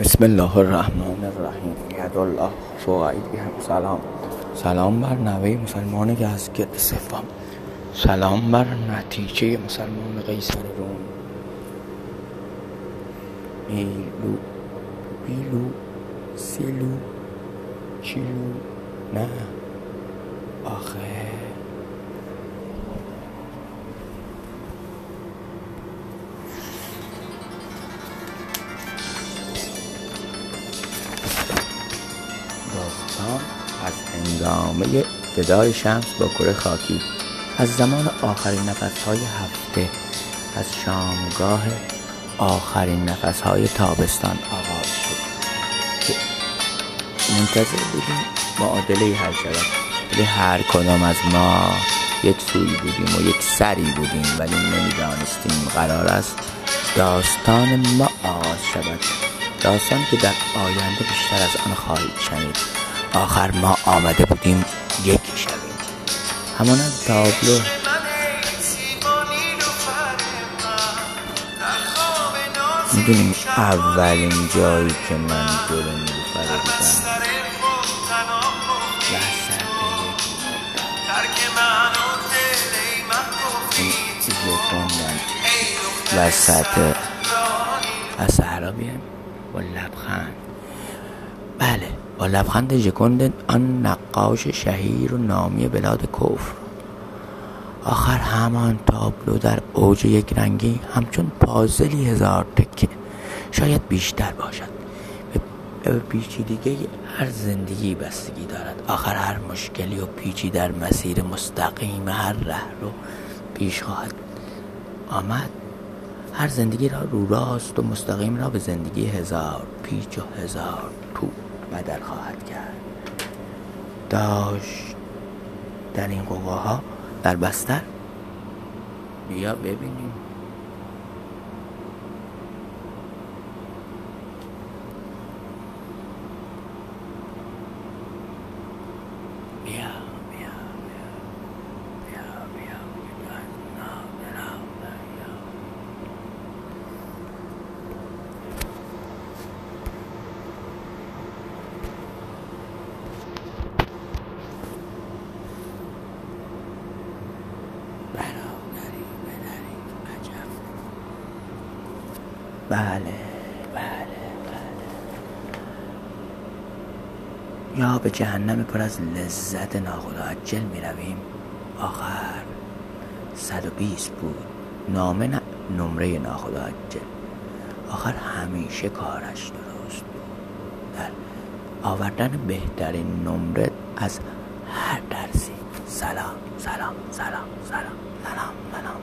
بسم الله الرحمن الرحیم. ید الله. فوق هم. سلام. سلام بر نوه مسلمان یزگرد سفام سلام بر نتیجه مسلمان قیصر روم. میلو بیلو سیلو چیلو نه. آخه. داستان از هنگامه ابتدای شمس با کره خاکی از زمان آخرین نفس های هفته از شامگاه آخرین نفس های تابستان آغاز شد که منتظر بودیم معادله حل شود. ولی هر کدام از ما یک سوی بودیم و یک سری بودیم ولی نمی‌دانستیم قرار است داستان ما آغاز شود. داستان که در آینده بیشتر از آن خواهید شنید. آخر ما آمده بودیم یکی شویم همانند تابلو. می‌دونیم اولین جایی که من دور نیلوفر دیدم وسط. از صحرا بیایم. با لبخند. بله. با لبخند جکند آن نقاش شهیر و نامی بلاد کفر. آخر همان تابلو در اوج یک رنگی همچون پازلی هزار تکه. شاید بیشتر باشد. به پیچیدگی هر زندگی بستگی دارد. آخر هر مشکلی و پیچی در مسیر مستقیم هر ره رو پیش خواهد آمد. هر زندگی را رو راست و مستقیم را به زندگی هزار پیچ و هزار تو بدل خواهد کرد. داشت در این قواها در بستر؟ بیا ببینیم. بله بله بله. یا به جهنم پر از لذت ناخداعجل می رویم آخر صد و بیست بود. نامه ن... نمره ناخداعجل آخر همیشه کارش درست در آوردن بهترین نمره از هر درسی. سلام. سلام سلام سلام سلام.